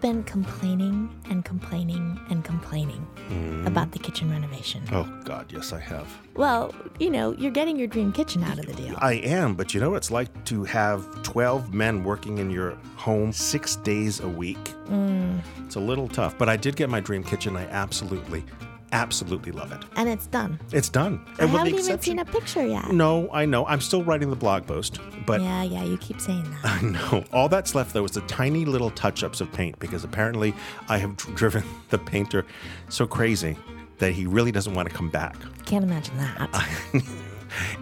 Been complaining and complaining and complaining mm. about the kitchen renovation. Oh, God, yes, I have. Well, you know, you're getting your dream kitchen out of the deal. I am, but you know what it's like to have 12 men working in your home six days a week? Mm. It's a little tough, but I did get my dream kitchen. I absolutely, absolutely love it. And it's done. It's done. I And with haven't even seen a picture yet. No, I know. I'm still writing the blog post, but Yeah, yeah, you keep saying that. I know. All that's left, though, is the tiny little touch ups of paint because apparently I have driven the painter so crazy that he really doesn't want to come back. Can't imagine that.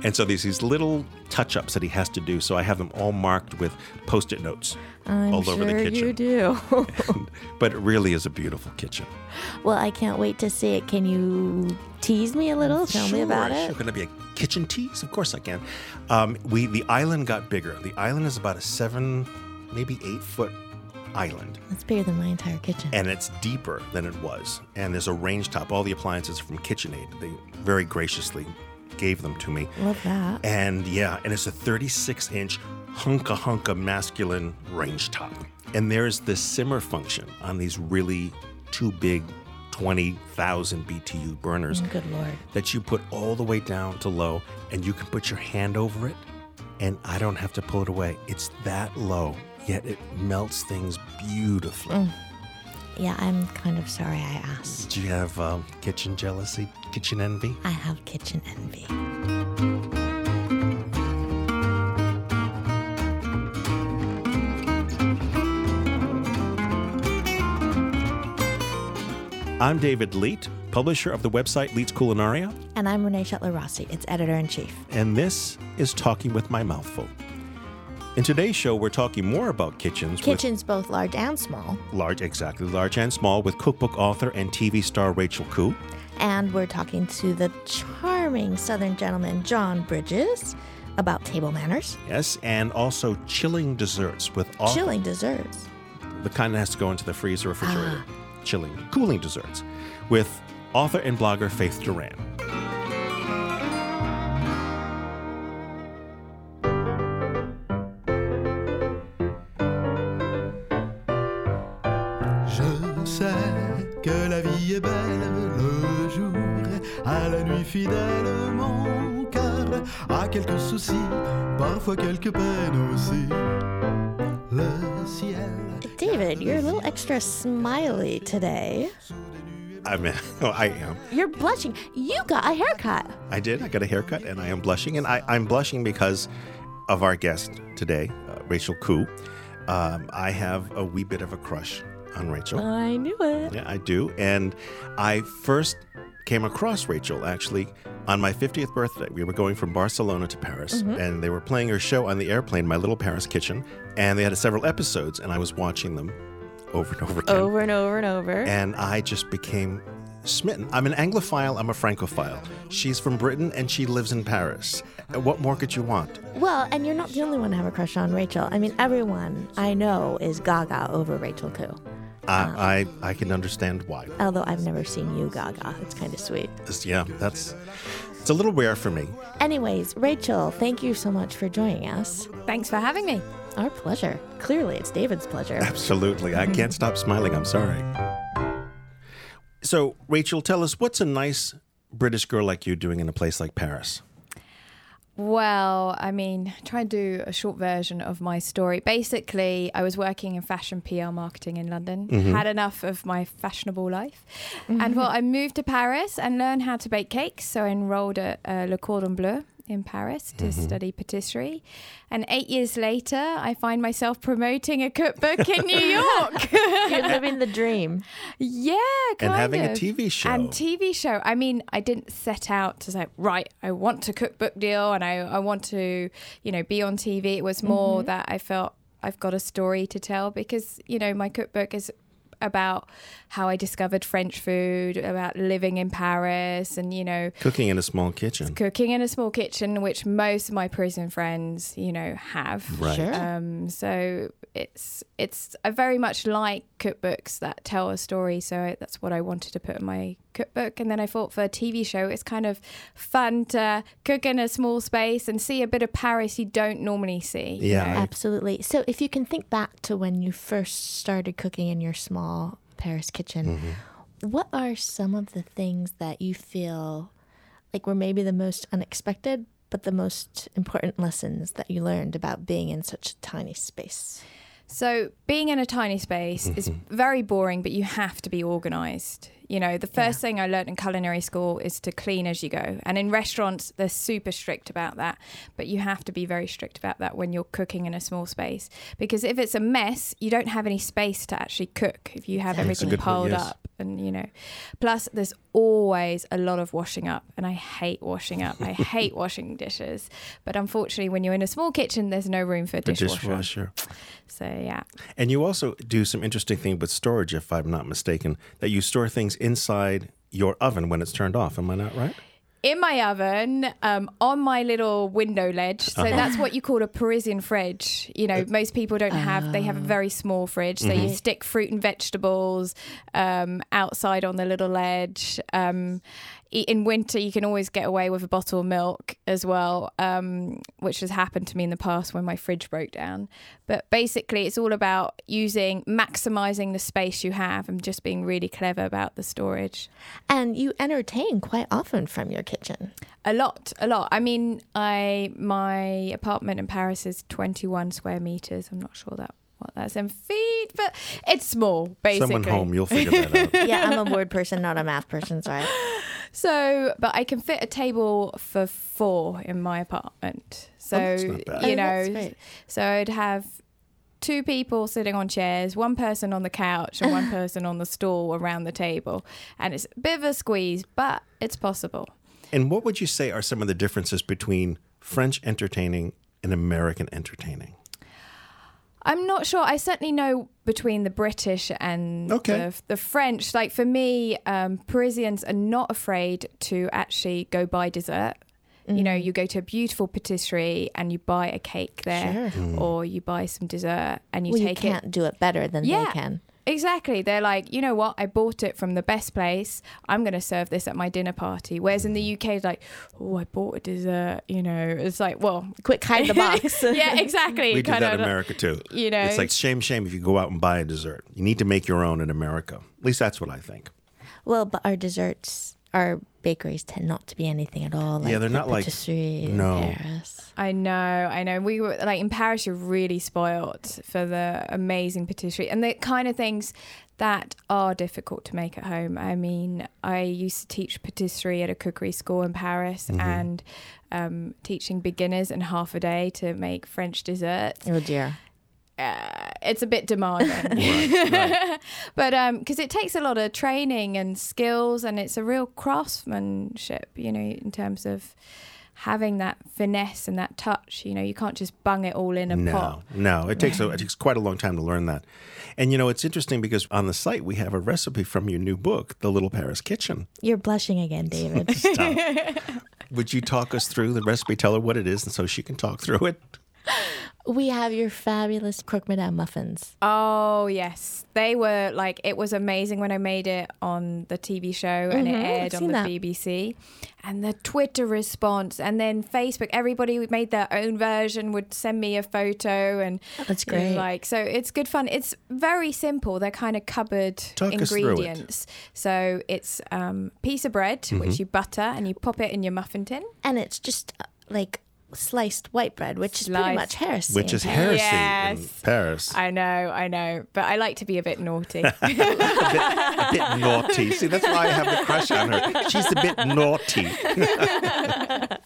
And so there's these little touch ups that he has to do. So I have them all marked with post it notes I'm all sure over the kitchen. you do. But it really is a beautiful kitchen. well, I can't wait to see it. Can you tease me a little? Tell me about Sure, it. Sure. Going to be a kitchen tease? Of course I can. Um, we the island got bigger. The island is about a seven, maybe eight foot island. That's bigger than my entire kitchen. and it's deeper than it was. And there's a range top. All the appliances are from KitchenAid. They very graciously gave them to me. Love that. And yeah, and it's a 36 inch hunka hunka masculine range top. And there's the simmer function on these really too big 20,000 BTU burners Good lord. that you put all the way down to low and you can put your hand over it and I don't have to pull it away. It's that low, yet it melts things beautifully. Mm. Yeah, I'm kind of sorry I asked. Do you have um, kitchen jealousy, kitchen envy? I have kitchen envy. I'm David Leite, publisher of the website Leite's Culinaria, And I'm Renee Schettler Rossi, its editor in chief. and this is Talking with My Mouthful. In today's show, we're talking more about kitchens Kitchens both large and small. large, exactly large and small, with cookbook author and TV star Rachel Khoo. And we're talking to the charming Southern gentleman, John Bridges, about table manners, Yes, and also chilling desserts with author, chilling desserts. the kind that has to go into the freezer or refrigerator. Ah. Chilling, cooling desserts with author and blogger Faith Durand. Que la vie est belle le jour, à la nuit fidèle mon cœur a quelques soucis, parfois quelques peines aussi. Le ciel. David, you're a little extra smiley today. I mean, oh, I am. You're blushing. You got a haircut. I did. I got a haircut, and I am blushing, and I, I'm blushing because of our guest today, uh, Rachel Khoo. Um, I have a wee bit of a crush on Rachel. I knew it. Yeah, I do. And I first came across Rachel actually on my 50th birthday. We were going from Barcelona to Paris, mm-hmm. and they were playing her show on the airplane, My Little Paris Kitchen. And they had several episodes, and I was watching them over and over again. Over and over and over. And I just became smitten. I'm an Anglophile, I'm a Francophile. She's from Britain, and she lives in Paris. Uh, what more could you want? Well, and you're not the only one to have a crush on Rachel. I mean, everyone I know is gaga over Rachel Khoo. I, um, I, I can understand why. Although I've never seen you gaga. It's kind of sweet. It's- yeah, that's it's a little rare for me. Anyways, Rachel, thank you so much for joining us. Thanks for having me. Our pleasure. Clearly, it's David's pleasure. Absolutely. I can't stop smiling. I'm sorry. So, Rachel, tell us what's a nice British girl like you doing in a place like Paris? Well, I mean, try and do a short version of my story. Basically, I was working in fashion PR marketing in London, had enough of my fashionable life, and well, I moved to Paris and learned how to bake cakes. So I enrolled at uh, Le Cordon Bleu in Paris to mm-hmm. study patisserie. And eight years later, I find myself promoting a cookbook in New York. You're living the dream. Yeah, And having a. TV show. And TV show. I mean, I didn't set out to say, right, I want to cookbook deal and I, I want to, you know, be on TV. It was more mm-hmm. that I felt I've got a story to tell because, you know, my cookbook is about how I discovered French food, about living in Paris and, you know, Cooking in a small kitchen. cooking in a small kitchen, which most of my Parisian friends, you know, have. Right. Sure. Um, so it's it's I very much like cookbooks that tell a story. So that's what I wanted to put in my cookbook. And then I thought for a TV show, it's kind of fun to cook in a small space and see a bit of Paris you don't normally see. you Yeah, know? Absolutely. So if you can think back to when you first started cooking in your small Paris kitchen, Mm-hmm. what are some of the things that you feel like were maybe the most unexpected, but the most important lessons that you learned about being in such a tiny space? So being in a tiny space is very boring, but you have to be organized. You know, the first thing I learned in culinary school is to clean as you go. And in restaurants, they're super strict about that. But you have to be very strict about that when you're cooking in a small space. Because if it's a mess, you don't have any space to actually cook if you have everything good point, piled yes. up. And, you know, plus there's always a lot of washing up. And I hate washing up. I hate washing dishes. But unfortunately, when you're in a small kitchen, there's no room for The dishwasher. dishwasher. So, yeah. And you also do some interesting thing with storage, if I'm not mistaken, that you store things inside your oven when it's turned off. Am I not right? in my oven um, on my little window ledge. So Uh-huh. that's what you call a Parisian fridge. You know, most people don't have, they have a very small fridge. So Mm-hmm. you stick fruit and vegetables um, outside on the little ledge. Um, i- in winter, you can always get away with a bottle of milk as well, um, which has happened to me in the past when my fridge broke down. But basically, it's all about using, maximizing the space you have and just being really clever about the storage. And you entertain quite often from your kitchen. A lot, a lot. I mean, I my apartment in Paris is 21 square meters. I'm not sure that what that's in feet, but it's small, basically. Someone home, you'll figure that out. Yeah, I'm a word person, not a math person, sorry. So, but I can fit a table for four in my apartment. So, Oh, that's not bad. you Oh, that's know, great. so I'd have two people sitting on chairs, one person on the couch, and one person on the stool around the table, and it's a bit of a squeeze, but it's possible. And what would you say are some of the differences between French entertaining and American entertaining? I'm not sure. I certainly know between the British and Okay. the, the French. Like for me, um, Parisians are not afraid to actually go buy dessert. You know, you go to a beautiful patisserie and you buy a cake there, Sure. or you buy some dessert and you well, you take can't it. do it better than Yeah. they can. Exactly. They're like, you know what? I bought it from the best place. I'm going to serve this at my dinner party. Whereas in the UK, it's like, oh, I bought a dessert. You know, it's like, well, Quick, hide the box. yeah, exactly. We do Kinda that in America too. you know. It's like shame, shame if you go out and buy a dessert. You need to make your own in America. At least that's what I think. Well, but our desserts, our bakeries tend not to be anything at all. Like Yeah, they're the not like- patisserie in no. Paris. I know, I know. We were like in Paris, you're really spoilt for the amazing patisserie and the kind of things that are difficult to make at home. I mean, I used to teach patisserie at a cookery school in Paris and um, teaching beginners in half a day to make French desserts. Oh dear. Uh, it's a bit demanding, but because it takes a lot of training and skills, and it's a real craftsmanship, you know, in terms of having that finesse and that touch. You know, you can't just bung it all in a no, pot. no, it takes a, it takes quite a long time to learn that. And you know, it's interesting because on the site we have a recipe from your new book, The Little Paris Kitchen. You're blushing again, David. Would you talk us through the recipe? Tell her what it is, and so she can talk through it. We have your fabulous croque madame muffins. Oh yes, they were like it was amazing when I made it on the TV show and it Mhm, aired on the that. BBC, and the Twitter response, and then Facebook. Everybody who made their own version would send me a photo, and That's you know, great. like so, it's good fun. It's very simple. They're kind of cupboard Talk us through it. ingredients. So it's um, piece of bread Mm-hmm. which you butter and you pop it in your muffin tin. and it's just uh, like sliced white bread, which is pretty much heresy. Which in is Paris. heresy in Paris. I know, I know, but I like to be a bit naughty. a, bit, a bit naughty. See, that's why I have the crush on her. She's a bit naughty.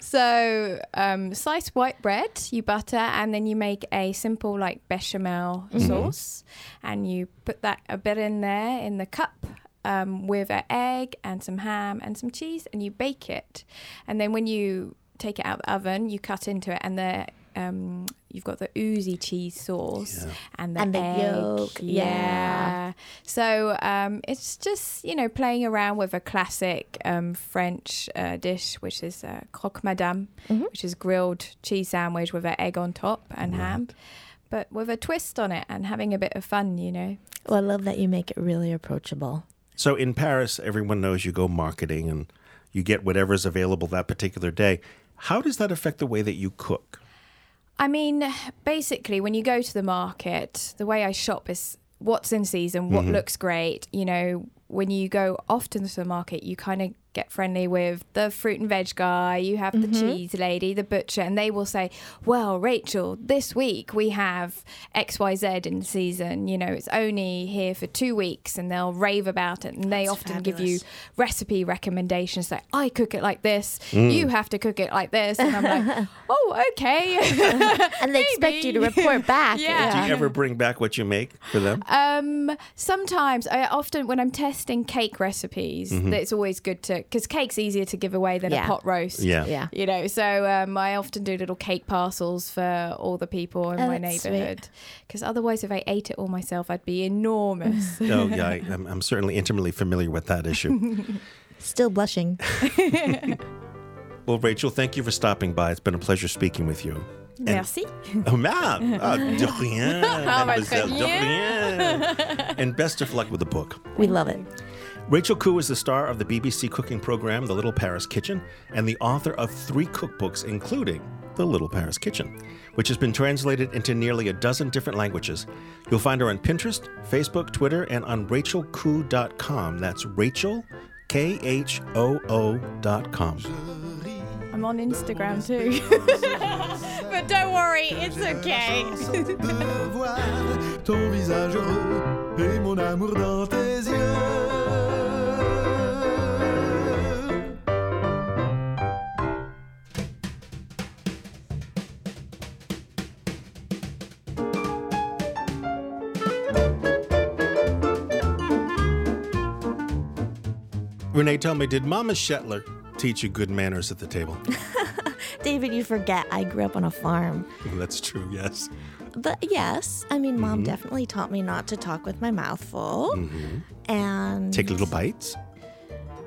So, um, sliced white bread, you butter, and then you make a simple like bechamel sauce, and you put that a bit in there in the cup um, with an egg and some ham and some cheese, and you bake it. And then when you take it out of the oven, you cut into it, and the um, you've got the oozy cheese sauce Yeah. and the And the egg. yolk, yeah. yeah. So um, it's just you know playing around with a classic um, French uh, dish, which is uh, croque madame, Mhm. which is grilled cheese sandwich with an egg on top and ham, but with a twist on it and having a bit of fun, you know. Well, I love that you make it really approachable So in Paris, everyone knows you go marketing and you get whatever's available that particular day. How does that affect the way that you cook? I mean, basically, when you go to the market, the way I shop is what's in season, what mm-hmm. looks great. You know, when you go often to the market, you kind of get friendly with the fruit and veg guy, you have the mm-hmm. cheese lady, the butcher, and they will say, Well, Rachel, this week we have XYZ in season. You know, it's only here for two weeks, and they'll rave about it. And they That's often give you recipe recommendations like, I cook it like this, mm. you have to cook it like this. And I'm like, Oh, okay. And they expect you to report back. Yeah. Do you ever bring back what you make for them? Um, sometimes I often when I'm testing cake recipes, mm-hmm. it's always good to because cake's easier to give away than Yeah. a pot roast. Yeah. Yeah. You know, so um, I often do little cake parcels for all the people in Oh, my neighborhood. Because otherwise, if I ate it all myself, I'd be enormous. oh, yeah, I, I'm, I'm certainly intimately familiar with that issue. Still blushing. well, Rachel, thank you for stopping by. It's been a pleasure speaking with you. Merci. Oh, man. Ah, de rien, mademoiselle, de rien. And best of luck with the book. We love it. Rachel Khoo is the star of the BBC cooking program The Little Paris Kitchen and the author of three cookbooks, including The Little Paris Kitchen, which has been translated into nearly a dozen different languages. You'll find her on Pinterest, Facebook, Twitter, and on rachelkhoo.com. That's Rachel, K H O O dot com. I'm on Instagram too. but don't worry, it's okay. Renee, tell me, did Mama Schettler teach you good manners at the table? David, you forget I grew up on a farm. That's true, yes. But yes, I mean, Mm-hmm. mom definitely taught me not to talk with my mouth full. And Take little bites.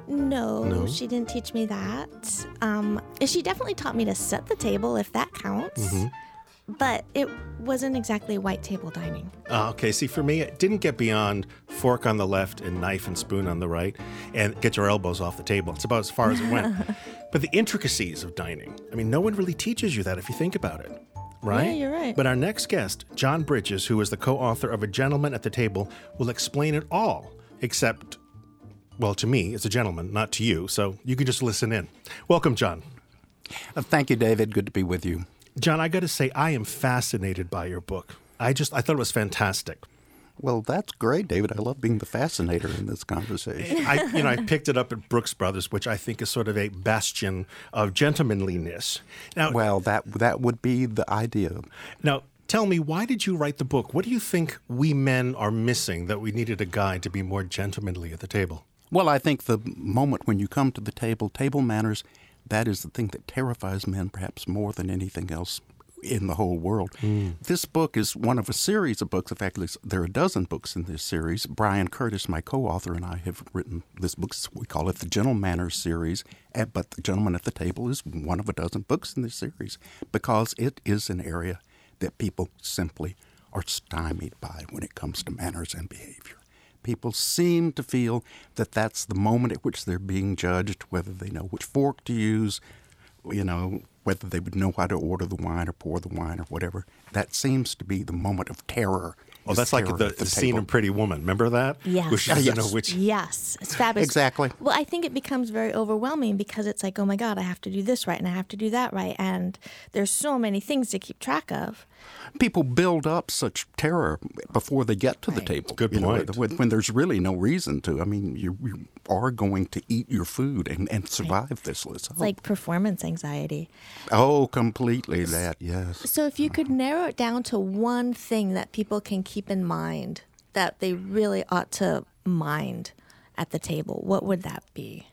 no, No? she didn't teach me that. Um, she definitely taught me to set the table, if that counts. Mm-hmm. But it wasn't exactly white table dining. Uh, okay, see, for me, it didn't get beyond fork on the left and knife and spoon on the right and get your elbows off the table. It's about as far as it went. but the intricacies of dining, I mean, no one really teaches you that if you think about it. Right? Yeah, you're right. But our next guest, John Bridges, who is the co author of A Gentleman at the Table, will explain it all, except, well, to me, it's a gentleman, not to you. So you can just listen in. Welcome, John. Uh, Thank you, David. Good to be with you. John, I got to say, I am fascinated by your book. I just, I thought it was fantastic. Well, that's great, David. I love being the fascinator in this conversation. I, you know, I picked it up at Brooks Brothers, which I think is sort of a bastion of gentlemanliness. Now, well, that that would be the idea. now, tell me, why did you write the book? What do you think we men are missing that we needed a guide to be more gentlemanly at the table? Well, I think the moment when you come to the table, table manners, that is the thing that terrifies men perhaps more than anything else in the whole world. This book is one of a series of books. In fact, there are a dozen books in this series. Brian Curtis, my co-author, and I have written this book. We call it the Gentle Manners series, eh, but The Gentleman at the Table is one of a dozen books in this series because it is an area that people simply are stymied by when it comes to manners and behavior. People seem to feel that that's the moment at which they're being judged, whether they know which fork to use, you know, whether they would know how to order the wine or pour the wine or whatever. That seems to be the moment of terror. Oh, that's like terror the, the scene in Pretty Woman. Remember that? Yes. Where she doesn't know which. Yes, it's fabulous. Exactly. Well, I think it becomes very overwhelming because it's like, oh my God, I have to do this right and I have to do that right. And there's so many things to keep track of. People build up such terror before they get to the table. Good you know, point. when, when there's really no reason to. I mean, you, you are going to eat your food and, and survive this. Let's hope. Like performance anxiety. oh, completely that, yes. So, if you could narrow it down to one thing that people can keep in mind that they really ought to mind at the table, what would that be?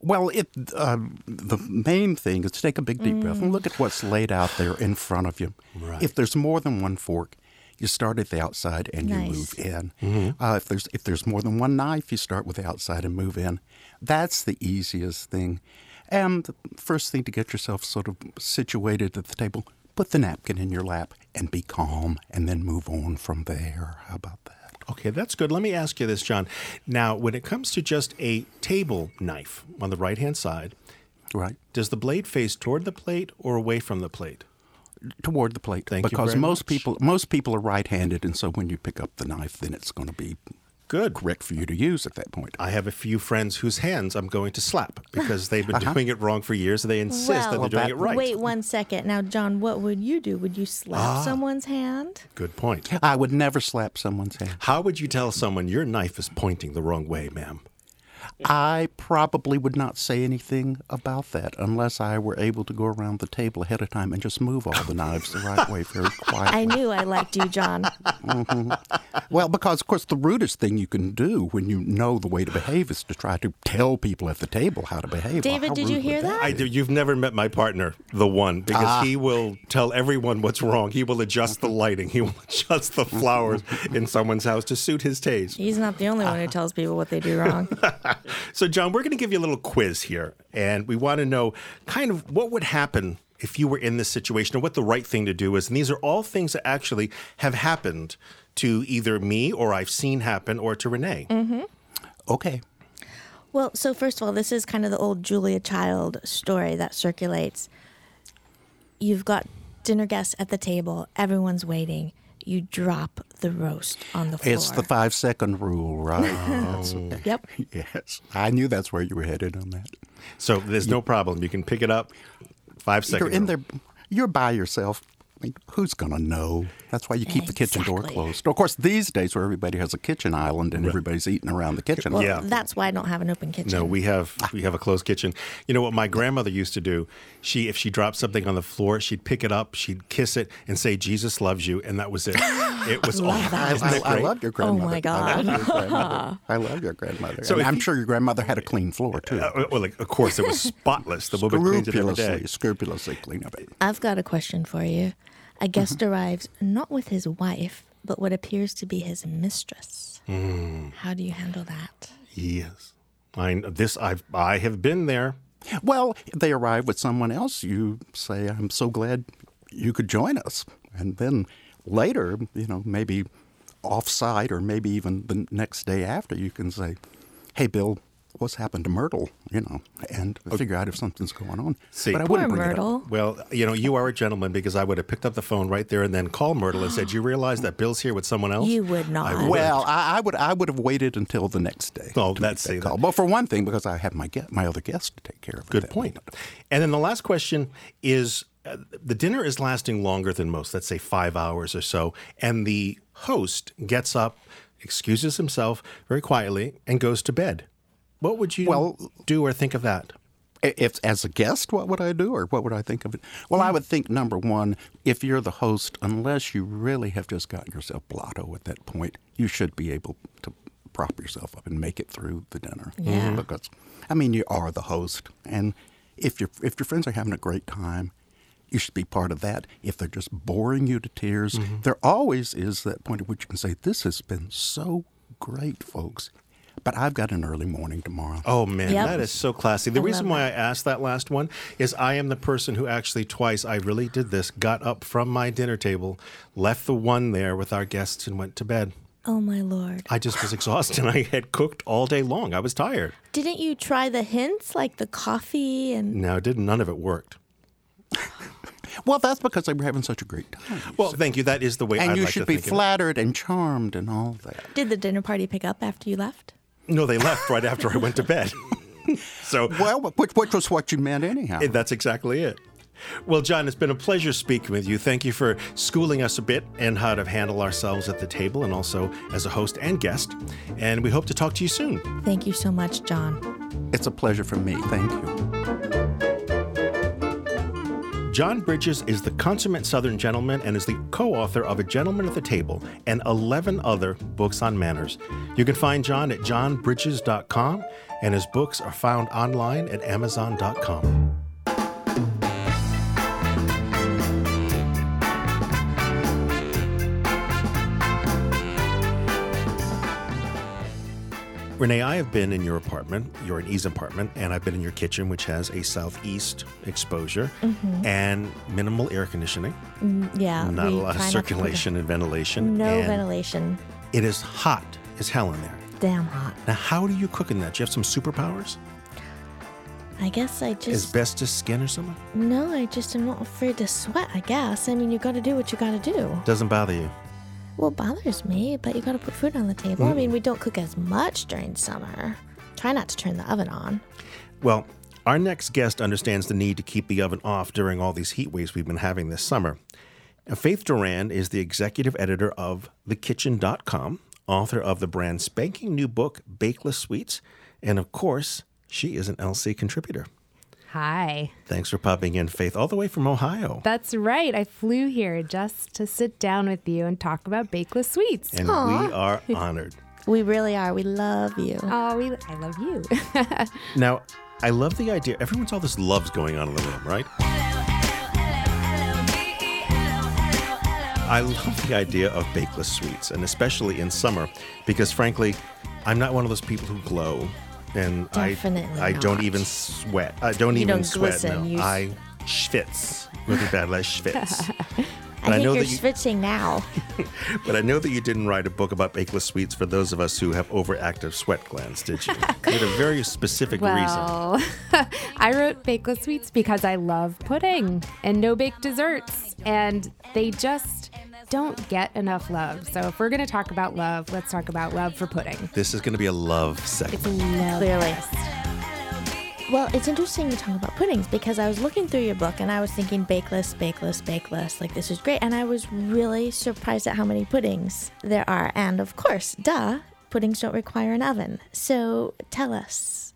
Well, it uh, the main thing is to take a big deep breath and look at what's laid out there in front of you. Right. If there's more than one fork, you start at the outside and you move in. Uh, if there's if there's more than one knife, you start with the outside and move in. That's the easiest thing. And the first thing to get yourself sort of situated at the table, put the napkin in your lap and be calm, and then move on from there. How about that? Okay, that's good. Let me ask you this, John. Now, when it comes to just a table knife on the right hand side, Right. does the blade face toward the plate or away from the plate? Toward the plate. Thank you because most much. people most people are right handed and so when you pick up the knife then it's gonna be Good. correct for you to use at that point. I have a few friends whose hands I'm going to slap because they've been doing it wrong for years and they insist that they're doing that- it right. Wait one second. Now, John, what would you do? Would you slap Ah. someone's hand? Good point. I would never slap someone's hand. How would you tell someone your knife is pointing the wrong way, ma'am? I probably would not say anything about that unless I were able to go around the table ahead of time and just move all the knives the right way very quietly. I knew I liked you, John. Mm-hmm. Well, because of course the rudest thing you can do when you know the way to behave is to try to tell people at the table how to behave. Well, David, how did you hear that? I do. You've never met my partner, the one, because ah. he will tell everyone what's wrong. He will adjust the lighting. He will adjust the flowers in someone's house to suit his taste. He's not the only one who ah. tells people what they do wrong. So, John, we're going to give you a little quiz here, and we want to know kind of what would happen if you were in this situation, or what the right thing to do is. And these are all things that actually have happened to either me, or I've seen happen, or to Renee. Mm-hmm. Okay. Well, so first of all, this is kind of the old Julia Child story that circulates. You've got dinner guests at the table, everyone's waiting. You drop the roast on the floor. It's the five second rule, right? Oh. That's- Yep. yes. I knew that's where you were headed on that. So there's no problem. You can pick it up. Five seconds. You're seconds. in there, you're by yourself. I mean, who's going to know? That's why you keep the kitchen door closed. Of course, these days where everybody has a kitchen island and everybody's eating around the kitchen. Well, Yeah. that's why I don't have an open kitchen. No, we have we have a closed kitchen. You know what my grandmother used to do? She if she dropped something on the floor, she'd pick it up, she'd kiss it, and say "Jesus loves you," and that was it. It was all. I, Isn't I, that I great? love your grandmother. Oh my I love your grandmother. I love your grandmother. So and I'm you- sure your grandmother had a clean floor too. Uh, well, like, of course, it was spotless. The woman cleans it every scrupulously, scrupulously clean up. I've got a question for you. A guest mm-hmm. arrives not with his wife, but what appears to be his mistress. Mm. How do you handle that? Yes, I this I've I have been there. Well, they arrive with someone else. You say, "I'm so glad you could join us," and then later, you know, maybe off-site or maybe even the next day after, you can say, "Hey, Bill, what's happened to Myrtle?" You know, and figure out if something's going on. See- but I wouldn't bring it up. Myrtle. Well, you know, you are a gentleman because I would have picked up the phone right there and then called Myrtle and said, Do "You realize that Bill's here with someone else?" You would not. I. Well, I, I would I would have waited until the next day. Oh, to that's- make that call. that- But for one thing, because I have my get, my other guest to take care of. Good point. moment. And then the last question is uh, the dinner is lasting longer than most, let's say five hours or so. And the host gets up, excuses himself very quietly, and goes to bed. What would you Well- do or think of that? If as a guest, what would I do, or what would I think of it? Well, I hmm. would think number one, if you're the host, unless you really have just gotten yourself blotto at that point, you should be able to prop yourself up and make it through the dinner. Yeah. Mm, because, I mean, you are the host, and if your if your friends are having a great time, you should be part of that. If they're just boring you to tears, mm-hmm. there always is that point at which you can say, "This has been so great, folks." But I've got an early morning tomorrow. Oh man, Yep. that is so classy. The I reason love why I asked that last one is I am the person who actually twice I really did this, got up from my dinner table, left the one there with our guests and went to bed. Oh my lord. I just was exhausted. I had cooked all day long. I was tired. Didn't you try the hints like the coffee and No, it didn't. None of it worked. Well, that's because they were having such a great time. Well, thank you. That is the way and I'd you like should to be think of it. flattered and charmed and all that. did the dinner party pick up after you left? No, they left right after I went to bed. so Well, which, which was what you meant anyhow. that's exactly it. Well, John, it's been a pleasure speaking with you. Thank you for schooling us a bit in how to handle ourselves at the table and also as a host and guest. And we hope to talk to you soon. Thank you so much, John. It's a pleasure for me. Thank you. John Bridges is the consummate Southern gentleman and is the co author of A Gentleman at the Table and 11 other books on manners. You can find John at johnbridges.com, and his books are found online at amazon.com. Renee, I have been in your apartment, you're and E's apartment, and I've been in your kitchen, which has a southeast exposure mm-hmm. and minimal air conditioning, mm, Yeah. not a lot of try not to put circulation and ventilation. No and ventilation. It is hot as hell in there. Damn hot. Now, how do you cook in that? Do you have some superpowers? I guess I just Asbestos skin or something? no. I just am not afraid to sweat. I guess. I mean, you got to do what you got to do. Doesn't bother you. Well, bothers me, but you got to put food on the table. I mean, mm. we don't cook as much during summer. Try not to turn the oven on. Well, our next guest understands the need to keep the oven off during all these heat waves we've been having this summer. Faith Durand is the executive editor of TheKitchn.com, author of the brand spanking new book, Bakeless Sweets, and of course, she is an LC contributor. Hi. Thanks for popping in, Faith, all the way from Ohio. That's right. I flew here just to sit down with you and talk about bakeless sweets. And we are honored. We really are. We love you. Oh, we, I love you. Now, I love the idea. Everyone's all this loves going on in the room, right? I love the idea of bakeless sweets, and especially in summer, because frankly, I'm not one of those people who glow, and Definitely I I don't even sweat. I don't You even don't sweat. glisten, no, you s- I schwitz really bad. I schwitz. I But I think know you're that you- switching now. But I know that you didn't write a book about bakeless sweets for those of us who have overactive sweat glands, did you? You had a very specific reason. well, I wrote bakeless sweets because I love pudding and no bake desserts, and they just don't get enough love. So if we're going to talk about love, let's talk about love for pudding. This is going to be a love segment. It's love. Clearly. Well, it's interesting you talk about puddings because I was looking through your book and I was thinking bakeless, bakeless, bakeless. Like, this is great. And I was really surprised at how many puddings there are. And of course, duh, puddings don't require an oven. So tell us,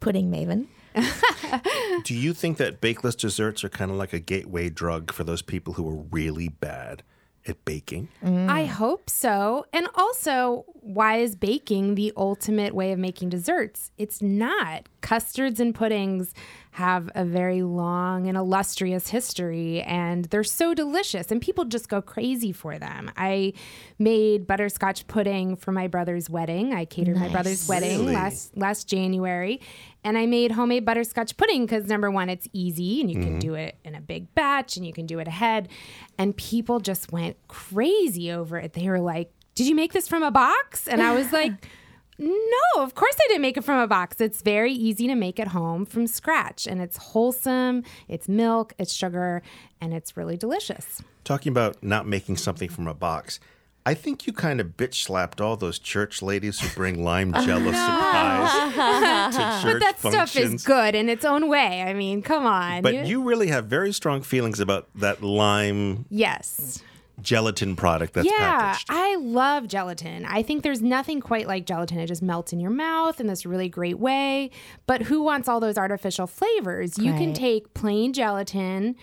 pudding maven. Do you think that bakeless desserts are kind of like a gateway drug for those people who are really bad at baking? I hope so. And also, why is baking the ultimate way of making desserts? It's not. Custards and puddings have a very long and illustrious history, and they're so delicious, and people just go crazy for them. I made butterscotch pudding for my brother's wedding. I catered my brother's wedding Really? last last January, and I made homemade butterscotch pudding because number one, it's easy and you can mm-hmm. do it in a big batch and you can do it ahead. And people just went crazy over it. They were like, "Did you make this from a box?" And I was like. No, of course I didn't make it from a box. It's very easy to make at home from scratch, and it's wholesome. It's milk, it's sugar, and it's really delicious. Talking about not making something from a box, I think you kind of bitch slapped all those church ladies who bring lime jello surprise to church But That stuff is good in its own way. I mean, come on. But you really have very strong feelings about that lime yes. Gelatin product that's yeah, packaged. I love gelatin. I think there's nothing quite like gelatin. It just melts in your mouth in this really great way. But who wants all those artificial flavors? You can take plain gelatin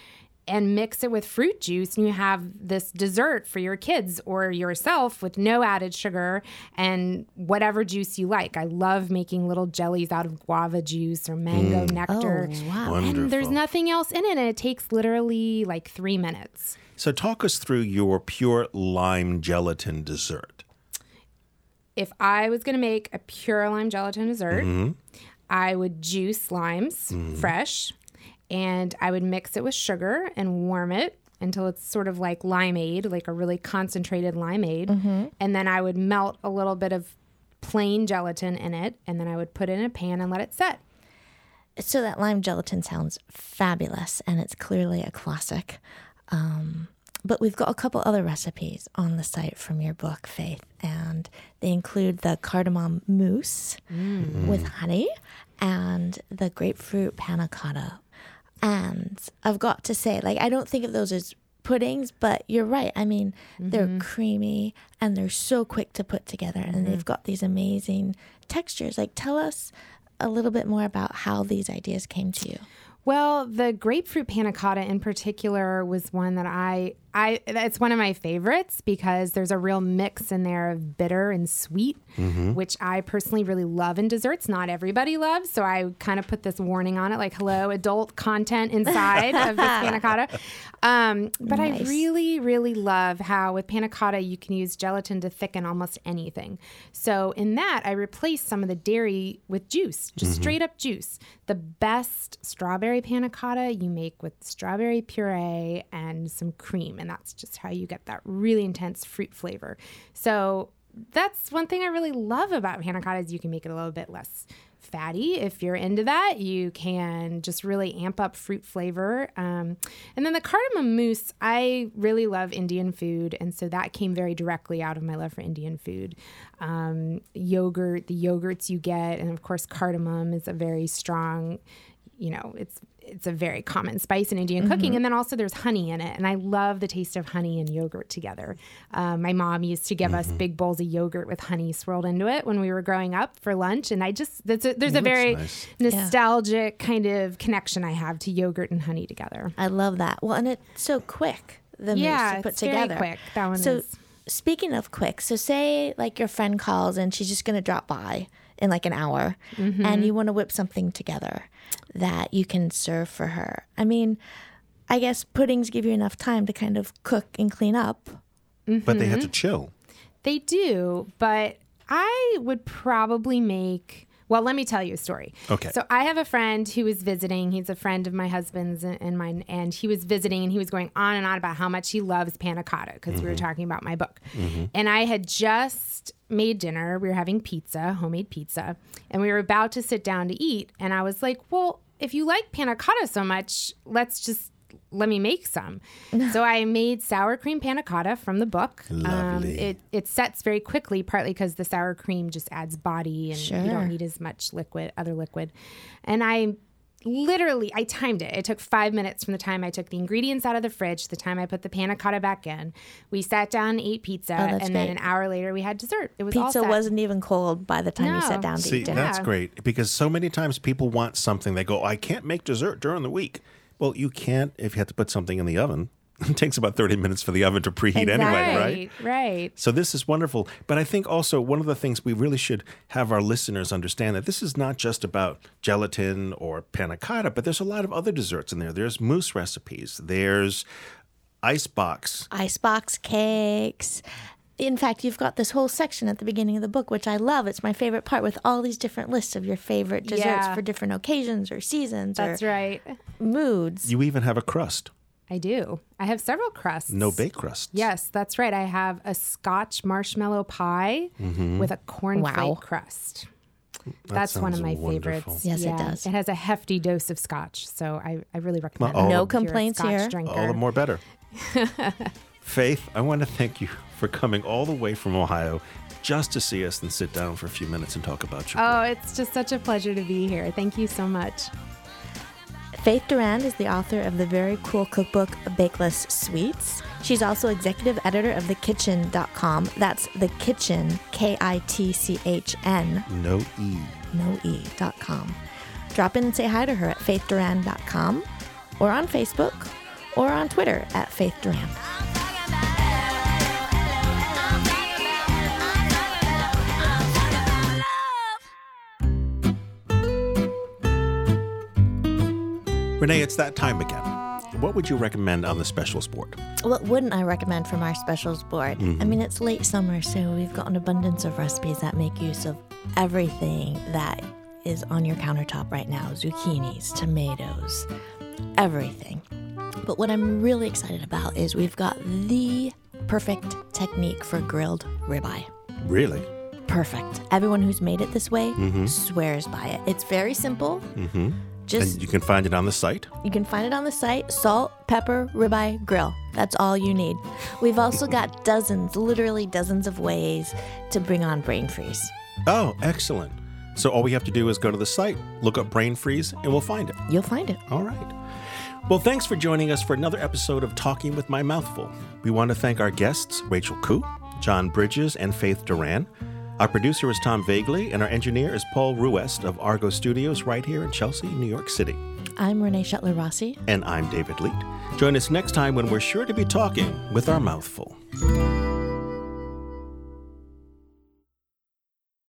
and mix it with fruit juice and you have this dessert for your kids or yourself with no added sugar and whatever juice you like. I love making little jellies out of guava juice or mango mm. nectar. Oh, wow. And there's nothing else in it and it takes literally like 3 minutes. So talk us through your pure lime gelatin dessert. if I was going to make a pure lime gelatin dessert, mm-hmm. I would juice limes mm-hmm. fresh and I would mix it with sugar and warm it until it's sort of like limeade, like a really concentrated limeade. Mm-hmm. And then I would melt a little bit of plain gelatin in it and then I would put it in a pan and let it set. So that lime gelatin sounds fabulous, and it's clearly a classic. Um, but we've got a couple other recipes on the site from your book, Faith, and they include the cardamom mousse mm. with honey and the grapefruit panna cotta. And I've got to say, like, I don't think of those as puddings, but you're right. I mean, they're mm-hmm. creamy and they're so quick to put together, and they've mm-hmm. got these amazing textures. Like, tell us a little bit more about how these ideas came to you. Well, the grapefruit panna cotta in particular was one that I I it's one of my favorites because there's a real mix in there of bitter and sweet, which I personally really love in desserts. Not everybody loves, so I kind of put this warning on it, like "Hello, adult content inside of this panna cotta." Um, but I really, really love how with panna cotta you can use gelatin to thicken almost anything. So in that, I replaced some of the dairy with juice, just straight up juice. The best strawberry panna cotta you make with strawberry puree and some cream, and that's just how you get that really intense fruit flavor. So that's one thing I really love about panna cotta is you can make it a little bit less fatty if you're into that. You can just really amp up fruit flavor. Um, and then the cardamom mousse, I really love Indian food, and so that came very directly out of my love for Indian food. Um, yogurt, the yogurts you get, and of course cardamom is a very strong you know, it's it's a very common spice in Indian mm-hmm. cooking. And then also there's honey in it, and I love the taste of honey and yogurt together. Um, my mom used to give mm-hmm. us big bowls of yogurt with honey swirled into it when we were growing up for lunch, and I just a, there's a very nice. nostalgic yeah. kind of connection I have to yogurt and honey together. I love that. Well, and it's so quick. The yeah, to put it's together. Very quick. That one so, is. Speaking of quick, so say like your friend calls and she's just going to drop by in like an hour mm-hmm. and you want to whip something together that you can serve for her. I mean, I guess puddings give you enough time to kind of cook and clean up. Mm-hmm. But they have to chill. They do, but I would probably make well, let me tell you a story. Okay. So I have a friend who was visiting. He's a friend of my husband's and mine, and he was visiting, and he was going on and on about how much he loves panna cotta because mm-hmm. we were mm-hmm. talking about my book. Mm-hmm. And I had just made dinner. We were having pizza, homemade pizza, and we were about to sit down to eat. And I was like, "Well, if you like panna cotta so much, let's just let me make some. so I made sour cream panna cotta from the book. Um, it it sets very quickly, partly because the sour cream just adds body and sure. you don't need as much liquid, other liquid. And I literally I timed it. It took five minutes from the time I took the ingredients out of the fridge the time I put the panna cotta back in. We sat down ate pizza, oh, and great. then an hour later we had dessert. It was pizza wasn't even cold by the time no. you sat down to See, eat dinner. That's great because so many times people want something. They go, "I can't make dessert during the week." Well, you can't if you have to put something in the oven. It takes about 30 minutes for the oven to preheat anyway, right? Right, right. So this is wonderful. But I think also one of the things we really should have our listeners understand that this is not just about gelatin or panna cotta, but there's a lot of other desserts in there. There's mousse recipes. There's icebox. Icebox cakes in fact, you've got this whole section at the beginning of the book, which I love. It's my favorite part with all these different lists of your favorite desserts yeah. for different occasions or seasons. That's right. Moods. You even have a crust. I do. I have several crusts. No bake crust. Yes, that's right. I have a Scotch marshmallow pie mm-hmm. with a cornflake wow. crust. That that's one of my wonderful. favorites. Yes, yeah. it does. It has a hefty dose of scotch, so I, I really recommend well, it. No complaints here. Drinker. All the more better. Faith, I want to thank you for coming all the way from Ohio just to see us and sit down for a few minutes and talk about your Oh, it's just such a pleasure to be here. Thank you so much. Faith Durand is the author of the very cool cookbook Bakeless Sweets. She's also executive editor of thekitchn.com. That's the kitchen, K I T C H N. No E. No E.com. Drop in and say hi to her at faithdurand.com or on Facebook or on Twitter at Faith Renee, it's that time again. What would you recommend on the specials board? What wouldn't I recommend from our specials board? Mm-hmm. I mean, it's late summer, so we've got an abundance of recipes that make use of everything that is on your countertop right now zucchinis, tomatoes, everything. But what I'm really excited about is we've got the perfect technique for grilled ribeye. Really? Perfect. Everyone who's made it this way mm-hmm. swears by it. It's very simple. Mm-hmm. Just and you can find it on the site. You can find it on the site. Salt, pepper, ribeye, grill. That's all you need. We've also got dozens, literally dozens of ways to bring on brain freeze. Oh, excellent. So all we have to do is go to the site, look up brain freeze, and we'll find it. You'll find it. All right. Well, thanks for joining us for another episode of Talking with My Mouthful. We want to thank our guests, Rachel Khoo, John Bridges, and Faith Durand. Our producer is Tom Vagley, and our engineer is Paul Ruest of Argot Studios right here in Chelsea, New York City. I'm Renee Schettler Rossi. And I'm David Leite. Join us next time when we're sure to be talking with our mouthful.